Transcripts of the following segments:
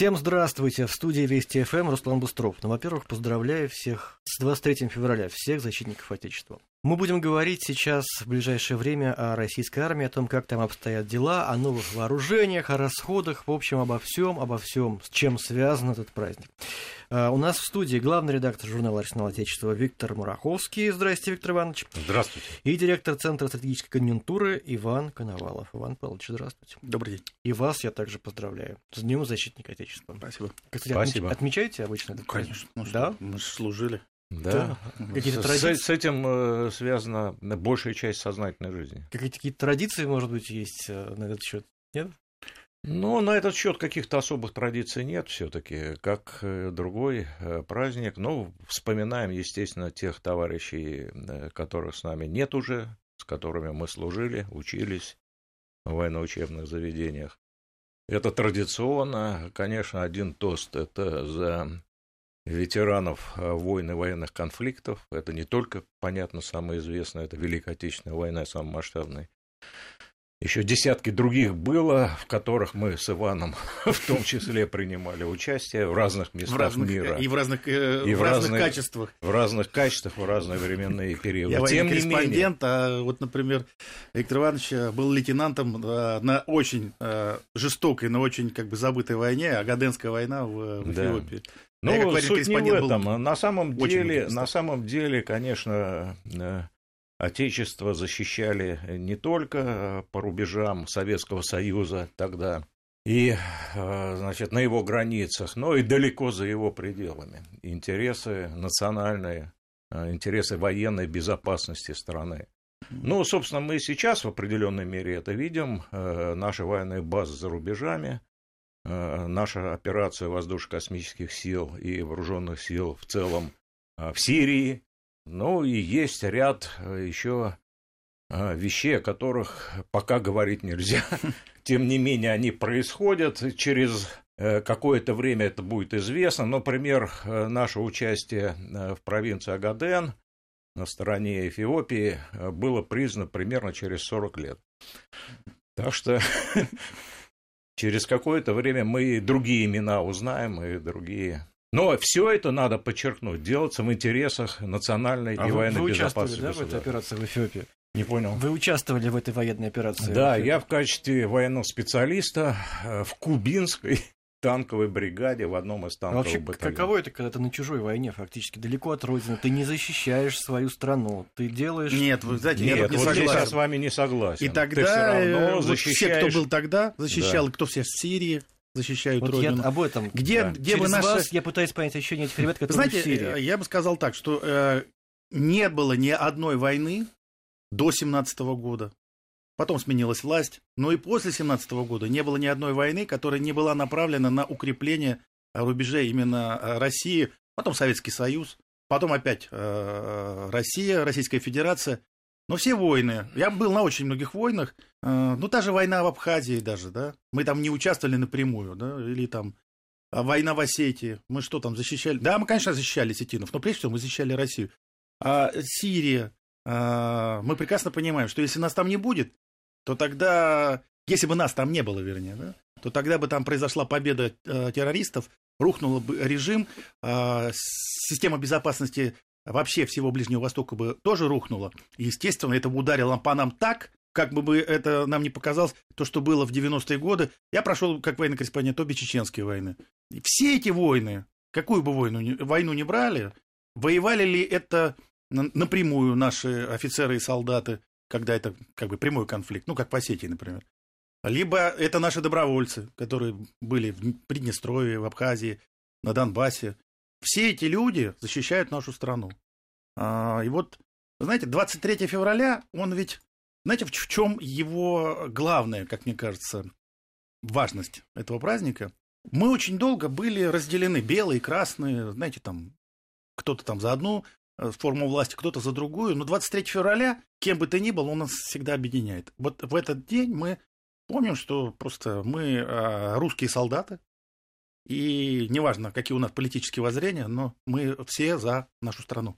Всем здравствуйте. В студии Вести ФМ Руслан Бустров. Ну, во-первых, поздравляю всех с 23 февраля, всех защитников Отечества. Мы будем говорить сейчас в ближайшее время о российской армии, о том, как там обстоят дела, о новых вооружениях, о расходах, в общем, обо всем, обо всем, с чем связан этот праздник. А, у нас в студии главный редактор журнала «Арсенал Отечества» Виктор Мураховский. Здрасте, Виктор Иванович. Здравствуйте. И директор Центра стратегической конъюнктуры Иван Коновалов. Иван Павлович, здравствуйте. Добрый день. И вас я также поздравляю с Днем защитника Отечества. Спасибо. Кстати, Спасибо. отмеч- отмечаете обычно этот праздник? Конечно. Ну, Да? Мы же служили. Да. Какие-то С, традиции? с этим э, связана большая часть сознательной жизни. Какие-то какие традиции, может быть, есть э, на этот счет? Нет? Ну, на этот счет каких-то особых традиций нет все-таки, как э, другой праздник. Ну, вспоминаем, естественно, тех товарищей, которых с нами нет уже, с которыми мы служили, учились в военно-учебных заведениях. Это традиционно, конечно, один тост – это за ветеранов э, войн и военных конфликтов. Это не только, понятно, самое известное, это Великая Отечественная война, самая масштабная. Еще десятки других было, в которых мы с Иваном в том числе принимали участие в разных местах В разных, мира. И в разных, э, И в в разных качествах. В разных качествах, в разные временные периоды. Я Тем не менее, корреспондент, а вот, например, Виктор Иванович э, был лейтенантом э, на очень э, жестокой, но очень как бы забытой войне, Агаденская война в, в Да. Эфиопии. Я Ну, военный суть не в корреспондент этом. На самом деле, на самом деле, конечно, Отечество защищали не только э, по рубежам Советского Союза тогда и, э, значит, на его границах, но и далеко за его пределами. Интересы национальные, э, интересы военной безопасности страны. Ну, собственно, мы сейчас в определенной мере это видим. Э, Наши военные базы за рубежами, э, наша операция воздушно-космических сил и вооруженных сил в целом э, в Сирии. Ну и есть ряд э, еще э, вещей, о которых пока говорить нельзя. Тем не менее, они происходят. Через э, какое-то время это будет известно. Например, э, наше участие в провинции Агаден на стороне Эфиопии было признано примерно через 40 лет. Так что через какое-то время мы и другие имена узнаем, и другие. Но все это надо подчеркнуть, делаться в интересах национальной А и вы, военной вы участвовали, безопасности. да, в этой операции в Эфиопии? Не понял. Вы участвовали в этой военной операции? Да, в я в качестве военного специалиста э, в кубинской танковой бригаде в одном из А танковых вообще, батальонов. каково это, когда ты на чужой войне, фактически далеко от родины, ты не защищаешь свою страну, ты делаешь... Нет, вы знаете, я Нет, тут не вот здесь я с согласен. вами не согласен. И Ты тогда всё э, равно вот все, кто защищаешь- был тогда, защищал, Да. кто все в Сирии защищают Вот я родину. об этом. Где, Да. где Через бы наши... вас я пытаюсь понять ощущение этих ребят, Вы которые в Знаете, Сирии. э, я бы сказал так, что э, не было ни одной войны до 17 года. Потом сменилась власть. Но и после 17 года не было ни одной войны, которая не была направлена на укрепление э, рубежей именно э, России, потом Советский Союз, потом опять э, Россия, Российская Федерация. Но все войны, я был на очень многих войнах, э, ну та же война в Абхазии даже, да, мы там не участвовали напрямую, да, или там а война в Осетии, мы что там защищали? Да, мы, конечно, защищали осетинов, но прежде всего мы защищали Россию. А Сирия, а, мы прекрасно понимаем, что если нас там не будет, то тогда, если бы нас там не было, вернее, да, то тогда бы там произошла победа э, террористов, рухнул бы режим, а, система безопасности вообще всего Ближнего Востока бы тоже рухнула. И, естественно, это ударило по нам так, как бы это нам не показалось, то, что было в 90-е годы. Я прошел как военный корреспондент обе чеченские войны. И все эти войны, какую бы войну, войну не брали, воевали ли это на- напрямую наши офицеры и солдаты, когда это как бы прямой конфликт, ну, как в Осетии, например. Либо это наши добровольцы, которые были в Приднестровье, в Абхазии, на Донбассе. Все эти люди защищают нашу страну. А, и вот, знаете, 23 февраля, он ведь, знаете, в чем его главная, как мне кажется, важность этого праздника? Мы очень долго были разделены, белые, красные, знаете, там, кто-то там за одну э, форму власти, кто-то за другую. Но 23 февраля, кем бы ты ни был, он нас всегда объединяет. Вот в этот день мы помним, что просто мы э, русские солдаты, и неважно, какие у нас политические воззрения, но мы все за нашу страну.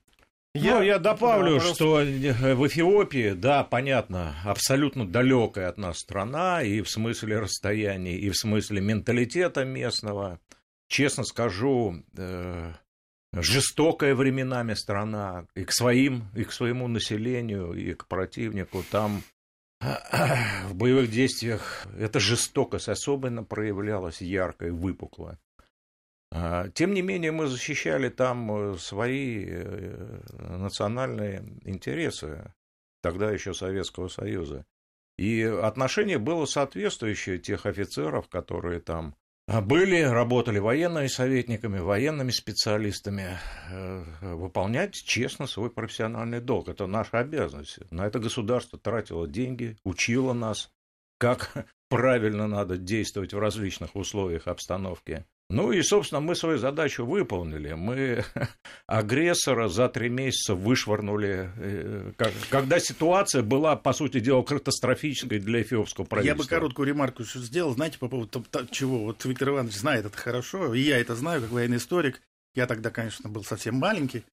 Я, ну, я добавлю, да, что в Эфиопии, да, понятно, абсолютно далекая от нас страна, и в смысле расстояния, и в смысле менталитета местного. Честно скажу, э, жестокая временами страна и к своим, и к своему населению, и к противнику. Там в боевых действиях эта жестокость особенно проявлялась ярко и выпукло. А, тем не менее, мы защищали там э, свои э, национальные интересы, тогда еще Советского Союза. И отношение было соответствующее тех офицеров, которые там были, работали военными советниками, военными специалистами, э, выполнять честно свой профессиональный долг. Это наша обязанность. На это государство тратило деньги, учило нас, как правильно надо действовать в различных условиях обстановки. Ну и, собственно, мы свою задачу выполнили. Мы агрессора за три месяца вышвырнули, э, когда ситуация была, по сути дела, катастрофической для эфиопского правительства. Я бы короткую ремарку сделал, знаете, по поводу чего. Вот Виктор Иванович знает это хорошо, и я это знаю, как военный историк. Я тогда, конечно, был совсем маленький.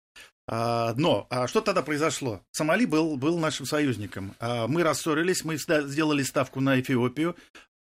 А, но а что тогда произошло? Сомали был, был нашим союзником. А, мы рассорились, мы сделали ставку на Эфиопию,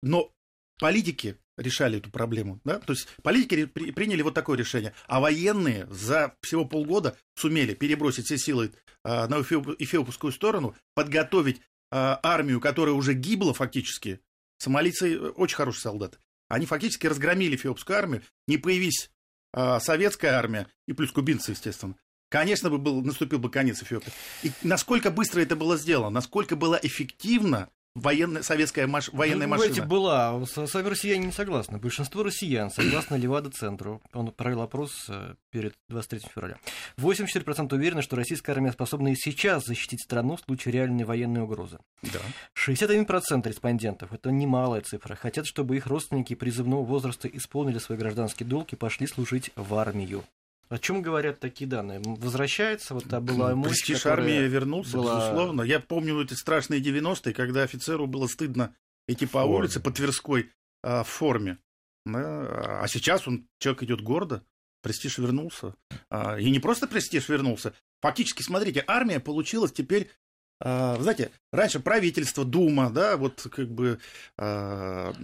но политики решали эту проблему. Да? То есть политики приняли вот такое решение. А военные за всего полгода сумели перебросить все силы а, на эфиопскую сторону, подготовить а, армию, которая уже гибла фактически. Сомалийцы очень хорошие солдаты. Они фактически разгромили эфиопскую армию. Не появись а, советская армия, и плюс кубинцы, естественно, конечно бы был, наступил бы конец Эфиопии. И насколько быстро это было сделано, насколько было эффективно военная, советская маш, военная ну, машина. была. Сами россияне не согласны. Большинство россиян согласно Левада-центру. Он провел опрос э, перед 23 февраля. 84% уверены, что российская армия способна и сейчас защитить страну в случае реальной военной угрозы. Да. 61% респондентов, это немалая цифра, хотят, чтобы их родственники призывного возраста исполнили свой гражданский долг и пошли служить в армию. О чем говорят такие данные? Возвращается, вот та была мощь, Престиж армии вернулся, была... безусловно. Я помню эти страшные 90-е, когда офицеру было стыдно идти по форме. улице по Тверской а, в форме. Да? А сейчас он, человек идет гордо, престиж вернулся. А, и не просто престиж вернулся. Фактически, смотрите, армия получилась теперь а, знаете, раньше правительство, Дума, да, вот как бы а,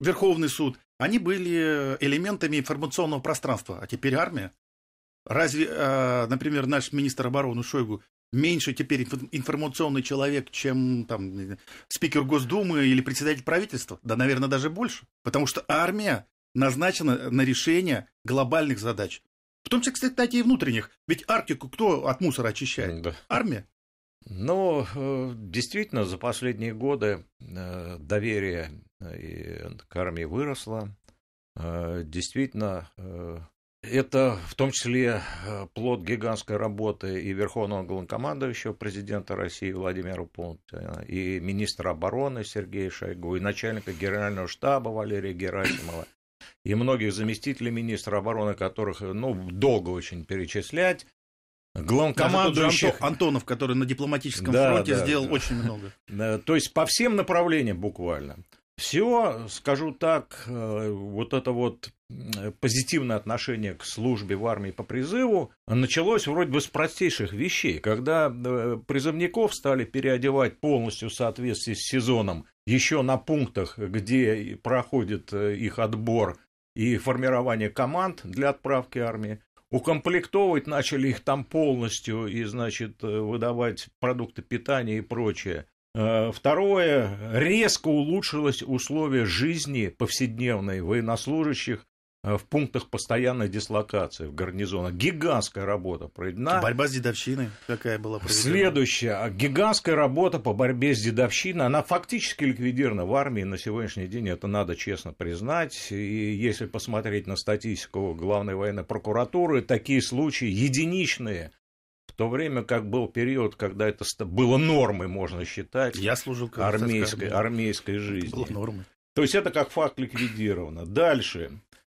Верховный суд, они были элементами информационного пространства, а теперь армия. Разве, а, например, наш министр обороны Шойгу меньше теперь информационный человек, чем там, спикер Госдумы или председатель правительства? Да, наверное, даже больше. Потому что армия назначена на решение глобальных задач. В том числе, кстати, и внутренних. Ведь Арктику кто от мусора очищает? Да. Армия. Ну, э, действительно, за последние годы э, доверие э, к армии выросло. Действительно, это в том числе плод гигантской работы и Верховного главнокомандующего президента России Владимира Путина, и министра обороны Сергея Шойгу, и начальника генерального штаба Валерия Герасимова, и многих заместителей министра обороны, которых ну, долго очень перечислять, главнокомандующих... Антон, Антонов, который на дипломатическом да, фронте да, сделал да. очень много. То есть по всем направлениям буквально. Все, скажу так, э, вот это вот позитивное отношение к службе в армии по призыву началось вроде бы с простейших вещей. Когда э, призывников стали переодевать полностью в соответствии с сезоном, еще на пунктах, где проходит э, их отбор и формирование команд для отправки армии, укомплектовывать начали их там полностью и, значит, э, выдавать продукты питания и прочее. Э, второе, резко улучшилось условия жизни повседневной военнослужащих в пунктах постоянной дислокации, в гарнизонах. Гигантская работа проведена. Борьба с дедовщиной какая была проведена? Следующая. Гигантская работа по борьбе с дедовщиной. Она фактически ликвидирована в армии на сегодняшний день. Это надо честно признать. И если посмотреть на статистику Главной военной прокуратуры, такие случаи единичные. В то время как был период, когда это было нормой, можно считать. Я служил армейской, армейской жизни. Это было нормой. То есть это как факт ликвидировано. Дальше.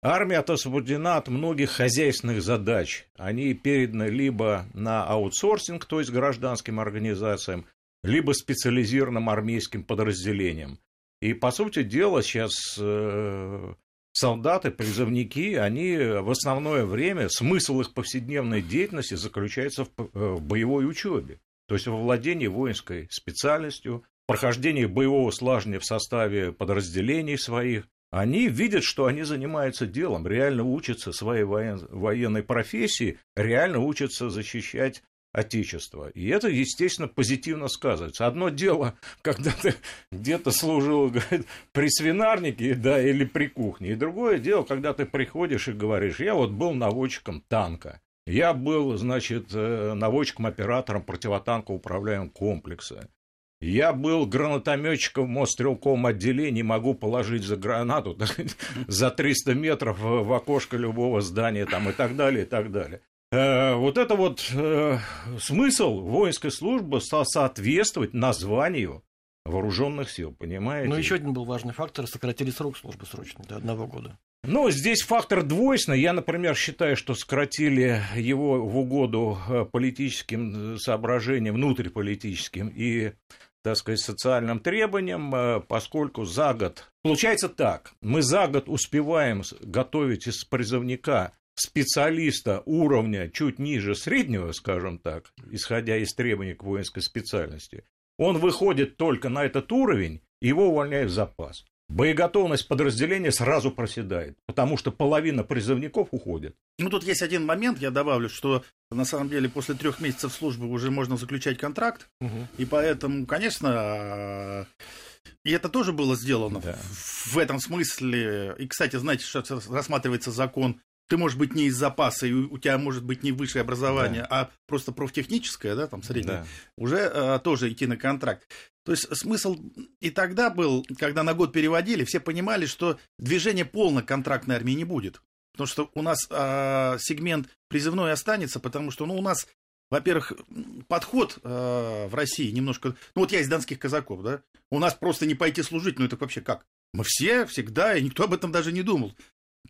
Армия освобождена от многих хозяйственных задач. Они переданы либо на аутсорсинг, то есть гражданским организациям, либо специализированным армейским подразделениям. И, по сути дела, сейчас э, солдаты, призывники, они в основное время, смысл их повседневной деятельности заключается в, э, боевой учебе. То есть во владении воинской специальностью, прохождении боевого слажения в составе подразделений своих. Они видят, что они занимаются делом, реально учатся своей воен... военной профессии, реально учатся защищать Отечества. И это, естественно, позитивно сказывается. Одно дело, когда ты где-то служил говорит, при свинарнике да, или при кухне. И другое дело, когда ты приходишь и говоришь, я вот был наводчиком танка. Я был, значит, э, наводчиком-оператором противотанкового управляемого комплекса. Я был гранатометчиком в стрелковом отделении, могу положить за гранату за 300 метров в окошко любого здания там, и так далее, и так далее. Э, вот это вот э, смысл воинской службы соответствовать названию вооруженных сил, понимаете? Но ну, еще один был важный фактор, сократили срок службы срочно до одного года. Ну, здесь фактор двойственный. Я, например, считаю, что сократили его в угоду э, политическим соображениям, внутриполитическим и, так сказать, социальным требованиям, поскольку за год... Получается так, мы за год успеваем готовить из призывника специалиста уровня чуть ниже среднего, скажем так, исходя из требований к воинской специальности, он выходит только на этот уровень, его увольняют в запас. Боеготовность подразделения сразу проседает, потому что половина призывников уходит. Ну, тут есть один момент, я добавлю, что на самом деле после трех месяцев службы уже можно заключать контракт, угу. и поэтому, конечно, и это тоже было сделано да. в этом смысле. И, кстати, знаете, что рассматривается закон ты можешь быть не из запаса, и у тебя может быть не высшее образование, да. а просто профтехническое, да, там среднее, да. уже а, тоже идти на контракт. То есть смысл и тогда был, когда на год переводили, все понимали, что движение полно контрактной армии не будет. Потому что у нас а, сегмент призывной останется, потому что ну, у нас, во-первых, подход а, в России немножко... Ну вот я из донских казаков, да? У нас просто не пойти служить, ну это вообще как? Мы все всегда, и никто об этом даже не думал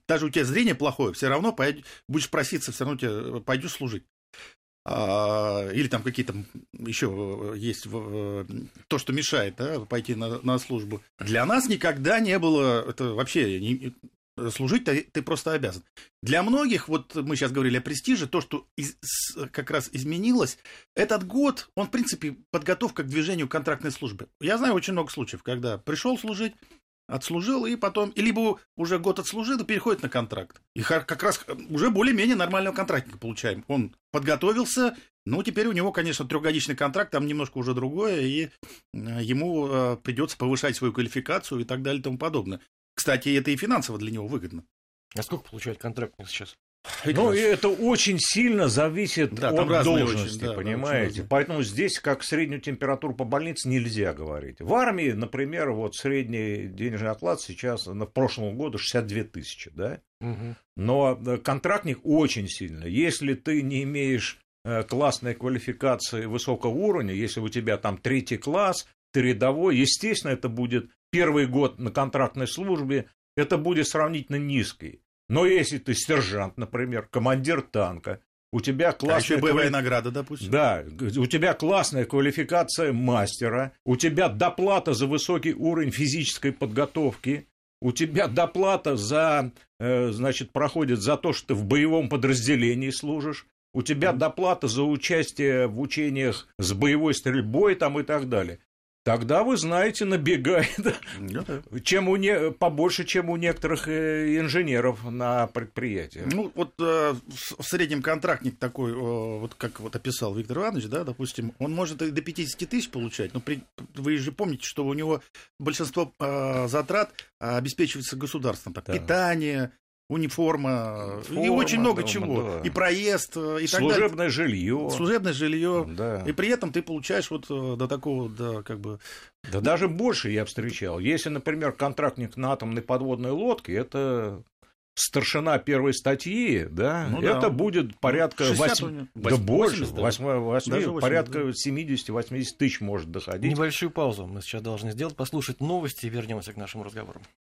даже у тебя зрение плохое, все равно пойдешь, будешь проситься, все равно тебе пойдешь служить. А, или там какие-то еще есть то, что мешает да, пойти на, на службу. Для нас никогда не было, это вообще не, служить ты, ты просто обязан. Для многих, вот мы сейчас говорили о престиже, то, что из, как раз изменилось, этот год, он, в принципе, подготовка к движению контрактной службы. Я знаю очень много случаев, когда пришел служить, отслужил и потом, и либо уже год отслужил и переходит на контракт. И как раз уже более-менее нормального контрактника получаем. Он подготовился, ну, теперь у него, конечно, трехгодичный контракт, там немножко уже другое, и э, ему э, придется повышать свою квалификацию и так далее и тому подобное. Кстати, это и финансово для него выгодно. А сколько получает контрактник сейчас? Ну, и это очень сильно зависит да, от должности, очень, да, понимаете? Да, Поэтому здесь, как среднюю температуру по больнице, нельзя говорить. В армии, например, вот средний денежный оклад сейчас, на прошлом году 62 тысячи, да? Угу. Но э, контрактник очень сильно. Если ты не имеешь э, классной квалификации высокого уровня, если у тебя там третий класс, ты рядовой, естественно, это будет первый год на контрактной службе, это будет сравнительно низкий. Но если ты сержант, например, командир танка, у тебя классная... А боевая квали... награда, допустим. Да, у тебя классная квалификация мастера, у тебя доплата за высокий уровень физической подготовки, у тебя доплата за, э, значит, проходит за то, что ты в боевом подразделении служишь, у тебя доплата за участие в учениях с боевой стрельбой там и так далее тогда вы знаете, набегает ну, да. чем у не... побольше, чем у некоторых э, инженеров на предприятии. Ну, вот э, в среднем контрактник такой, э, вот как вот описал Виктор Иванович, да, допустим, он может и до 50 тысяч получать, но при... вы же помните, что у него большинство э, затрат обеспечивается государством, так, да. питание, униформа, Форма, и очень много дома, чего. Да. И проезд, э, и Служебное так далее. жилье. Служебное жилье. Да. И при этом ты получаешь вот э, до такого, да, как бы... Да даже больше я встречал. Если, например, контрактник на атомной подводной лодке, это старшина первой статьи, да, ну, это да. будет порядка 8, да 80, больше, 8, 8, 8, порядка да. 70-80 тысяч может доходить. Небольшую паузу мы сейчас должны сделать, послушать новости и вернемся к нашему разговору.